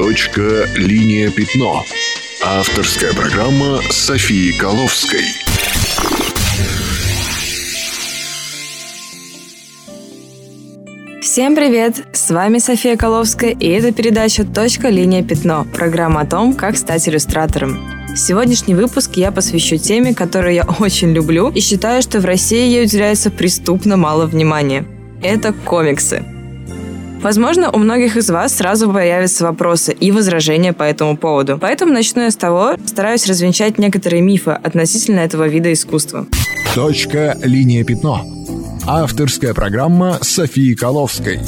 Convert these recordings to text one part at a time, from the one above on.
Точка «Линия пятно». Авторская программа Софии Коловской. Всем привет! С вами София Коловская, и это передача «Точка. Линия. Пятно» – программа о том, как стать иллюстратором. Сегодняшний выпуск я посвящу теме, которую я очень люблю и считаю, что в России ей уделяется преступно мало внимания. Это комиксы. Возможно, у многих из вас сразу появятся вопросы и возражения по этому поводу. Поэтому начну я с того, стараюсь развенчать некоторые мифы относительно этого вида искусства. Точка «Линия. Пятно» Авторская программа Софии Коловской.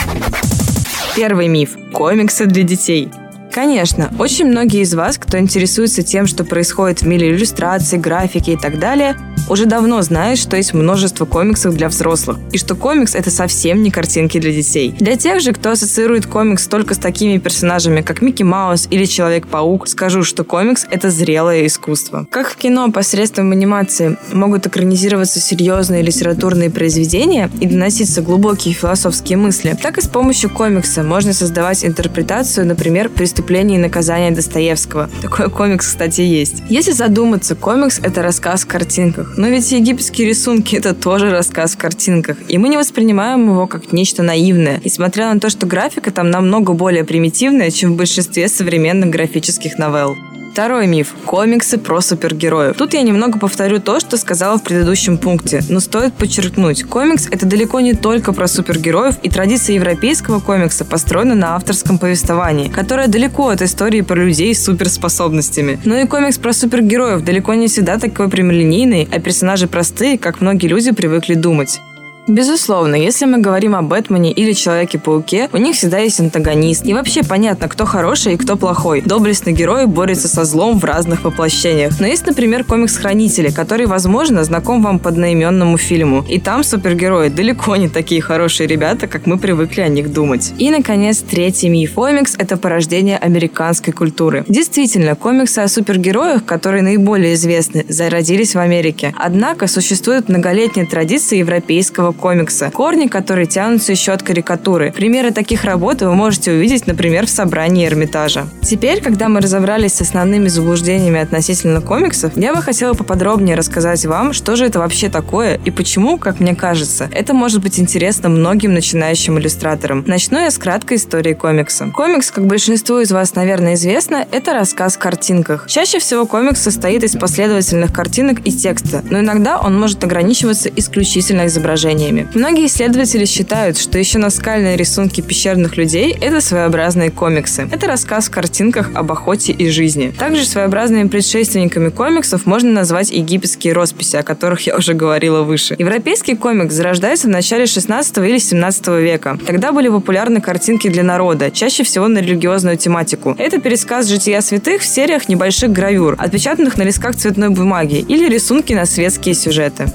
Первый миф. Комиксы для детей. Конечно, очень многие из вас, кто интересуется тем, что происходит в мире иллюстрации, графики и так далее, уже давно знают, что есть множество комиксов для взрослых, и что комикс — это совсем не картинки для детей. Для тех же, кто ассоциирует комикс только с такими персонажами, как Микки Маус или Человек-паук, скажу, что комикс — это зрелое искусство. Как в кино посредством анимации могут экранизироваться серьезные литературные произведения и доноситься глубокие философские мысли, так и с помощью комикса можно создавать интерпретацию, например, «Преступление и наказание» Достоевского. Такой комикс, кстати, есть. Если задуматься, комикс — это рассказ в картинках. Но ведь египетские рисунки — это тоже рассказ в картинках. И мы не воспринимаем его как нечто наивное. Несмотря на то, что графика там намного более примитивная, чем в большинстве современных графических новелл. Второй миф – комиксы про супергероев. Тут я немного повторю то, что сказала в предыдущем пункте, но стоит подчеркнуть, комикс – это далеко не только про супергероев, и традиция европейского комикса построена на авторском повествовании, которое далеко от истории про людей с суперспособностями. Но и комикс про супергероев далеко не всегда такой прямолинейный, а персонажи простые, как многие люди привыкли думать. Безусловно, если мы говорим о Бэтмене или Человеке-пауке, у них всегда есть антагонист. И вообще понятно, кто хороший и кто плохой. Доблестный герой борется со злом в разных воплощениях. Но есть, например, комикс «Хранители», который, возможно, знаком вам по одноименному фильму. И там супергерои далеко не такие хорошие ребята, как мы привыкли о них думать. И, наконец, третий миф. Комикс — это порождение американской культуры. Действительно, комиксы о супергероях, которые наиболее известны, зародились в Америке. Однако существует многолетняя традиция европейского комикса, корни которые тянутся еще от карикатуры. Примеры таких работ вы можете увидеть, например, в собрании Эрмитажа. Теперь, когда мы разобрались с основными заблуждениями относительно комиксов, я бы хотела поподробнее рассказать вам, что же это вообще такое и почему, как мне кажется, это может быть интересно многим начинающим иллюстраторам. Начну я с краткой истории комикса. Комикс, как большинству из вас, наверное, известно, это рассказ в картинках. Чаще всего комикс состоит из последовательных картинок и текста, но иногда он может ограничиваться исключительно изображениями изображениями. Многие исследователи считают, что еще наскальные рисунки пещерных людей – это своеобразные комиксы. Это рассказ в картинках об охоте и жизни. Также своеобразными предшественниками комиксов можно назвать египетские росписи, о которых я уже говорила выше. Европейский комикс зарождается в начале 16 или 17 века. Тогда были популярны картинки для народа, чаще всего на религиозную тематику. Это пересказ жития святых в сериях небольших гравюр, отпечатанных на листках цветной бумаги или рисунки на светские сюжеты.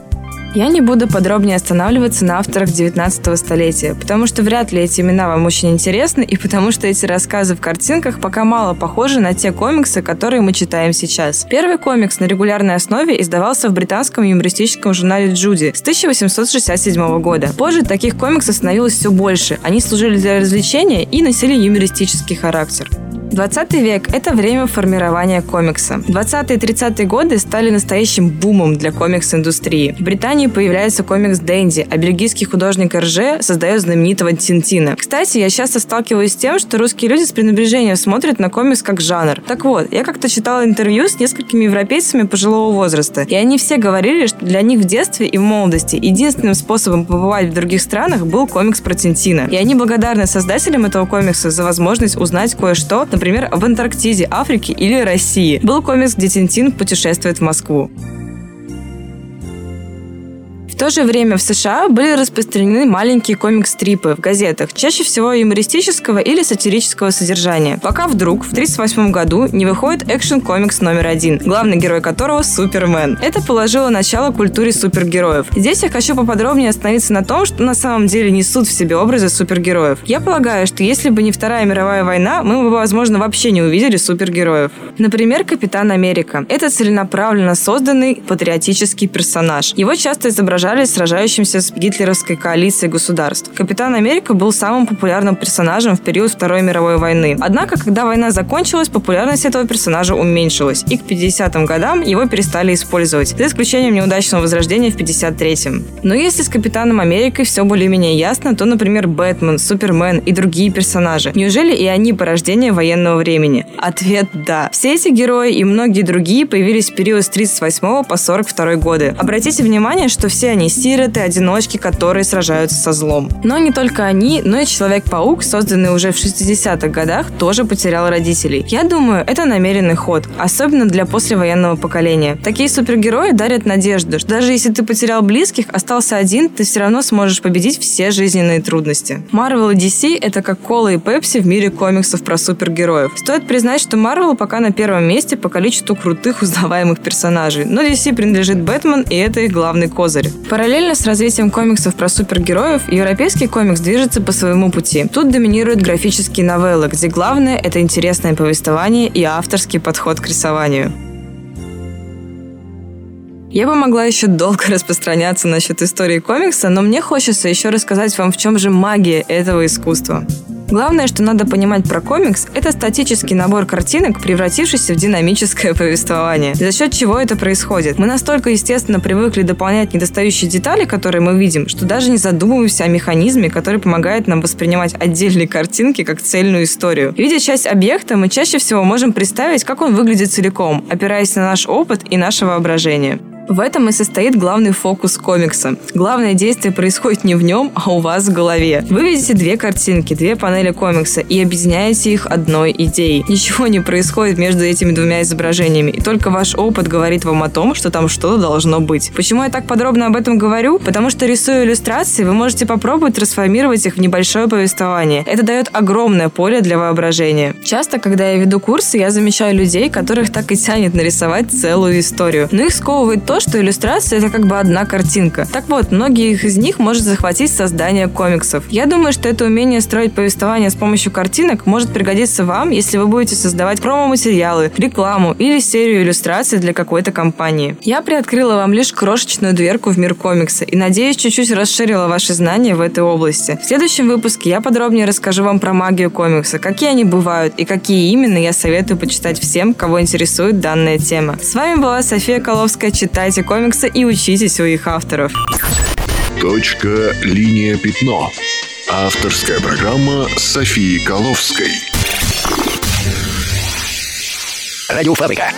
Я не буду подробнее останавливаться на авторах 19 столетия, потому что вряд ли эти имена вам очень интересны, и потому что эти рассказы в картинках пока мало похожи на те комиксы, которые мы читаем сейчас. Первый комикс на регулярной основе издавался в британском юмористическом журнале «Джуди» с 1867 года. Позже таких комиксов становилось все больше. Они служили для развлечения и носили юмористический характер. 20 век – это время формирования комикса. 20-е и 30-е годы стали настоящим бумом для комикс-индустрии. В Британии появляется комикс Дэнди, а бельгийский художник Эрже создает знаменитого Тинтина. Кстати, я часто сталкиваюсь с тем, что русские люди с пренебрежением смотрят на комикс как жанр. Так вот, я как-то читала интервью с несколькими европейцами пожилого возраста, и они все говорили, что для них в детстве и в молодости единственным способом побывать в других странах был комикс про Тинтина. И они благодарны создателям этого комикса за возможность узнать кое-что, например, например, в Антарктиде, Африке или России. Был комикс, где Тинтин путешествует в Москву. В то же время в США были распространены маленькие комик-стрипы в газетах, чаще всего юмористического или сатирического содержания, пока вдруг в 1938 году не выходит экшен-комикс номер один, главный герой которого – Супермен. Это положило начало культуре супергероев. Здесь я хочу поподробнее остановиться на том, что на самом деле несут в себе образы супергероев. Я полагаю, что если бы не Вторая мировая война, мы бы, возможно, вообще не увидели супергероев. Например, Капитан Америка. Это целенаправленно созданный патриотический персонаж. Его часто изображают изображали сражающимся с гитлеровской коалицией государств. Капитан Америка был самым популярным персонажем в период Второй мировой войны. Однако, когда война закончилась, популярность этого персонажа уменьшилась, и к 50-м годам его перестали использовать, за исключением неудачного возрождения в 53-м. Но если с Капитаном Америкой все более-менее ясно, то, например, Бэтмен, Супермен и другие персонажи. Неужели и они порождение военного времени? Ответ – да. Все эти герои и многие другие появились в период с 38 по 42 годы. Обратите внимание, что все они сироты, одиночки, которые сражаются со злом. Но не только они, но и Человек-паук, созданный уже в 60-х годах, тоже потерял родителей. Я думаю, это намеренный ход, особенно для послевоенного поколения. Такие супергерои дарят надежду, что даже если ты потерял близких, остался один, ты все равно сможешь победить все жизненные трудности. Marvel и DC — это как кола и пепси в мире комиксов про супергероев. Стоит признать, что Marvel пока на первом месте по количеству крутых узнаваемых персонажей, но DC принадлежит Бэтмен, и это их главный козырь. Параллельно с развитием комиксов про супергероев, европейский комикс движется по своему пути. Тут доминируют графические новеллы, где главное — это интересное повествование и авторский подход к рисованию. Я бы могла еще долго распространяться насчет истории комикса, но мне хочется еще рассказать вам, в чем же магия этого искусства. Главное, что надо понимать про комикс, это статический набор картинок, превратившийся в динамическое повествование. За счет чего это происходит? Мы настолько, естественно, привыкли дополнять недостающие детали, которые мы видим, что даже не задумываемся о механизме, который помогает нам воспринимать отдельные картинки как цельную историю. Видя часть объекта, мы чаще всего можем представить, как он выглядит целиком, опираясь на наш опыт и наше воображение. В этом и состоит главный фокус комикса. Главное действие происходит не в нем, а у вас в голове. Вы видите две картинки, две панели комикса и объединяете их одной идеей. Ничего не происходит между этими двумя изображениями, и только ваш опыт говорит вам о том, что там что-то должно быть. Почему я так подробно об этом говорю? Потому что рисуя иллюстрации, вы можете попробовать трансформировать их в небольшое повествование. Это дает огромное поле для воображения. Часто, когда я веду курсы, я замечаю людей, которых так и тянет нарисовать целую историю. Но их сковывает то, то, что иллюстрация — это как бы одна картинка. Так вот, многих из них может захватить создание комиксов. Я думаю, что это умение строить повествование с помощью картинок может пригодиться вам, если вы будете создавать промо-материалы, рекламу или серию иллюстраций для какой-то компании. Я приоткрыла вам лишь крошечную дверку в мир комикса и, надеюсь, чуть-чуть расширила ваши знания в этой области. В следующем выпуске я подробнее расскажу вам про магию комикса, какие они бывают и какие именно я советую почитать всем, кого интересует данная тема. С вами была София Коловская, читатель читайте комиксы и учитесь у их авторов. Точка, линия, пятно. Авторская программа Софии Коловской. Радиофабрика.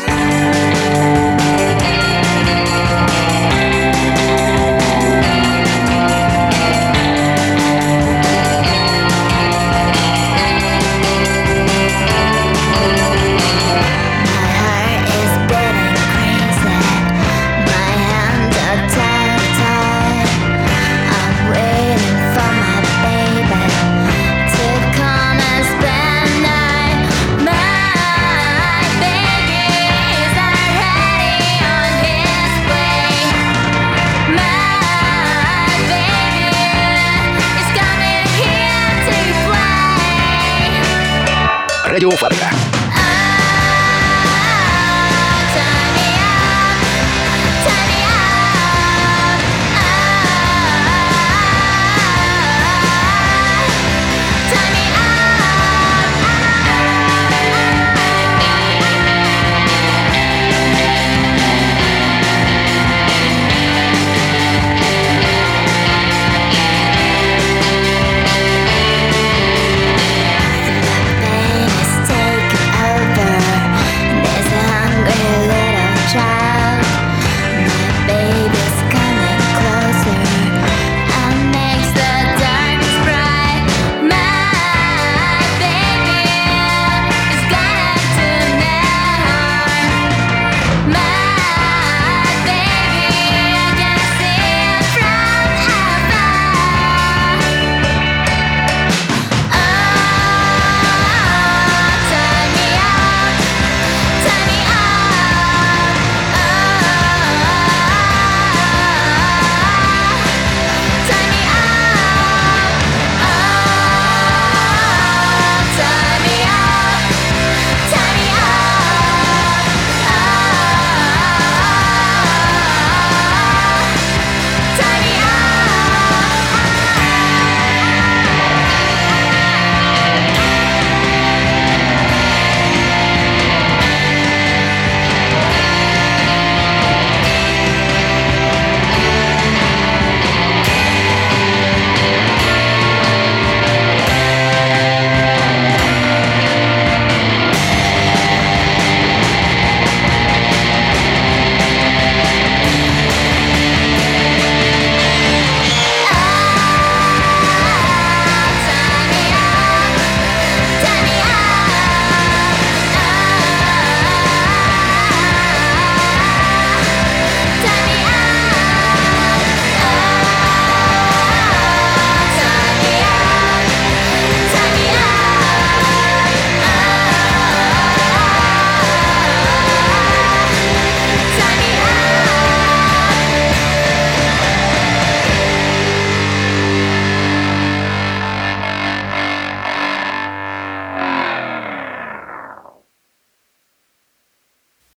Радиофабрика.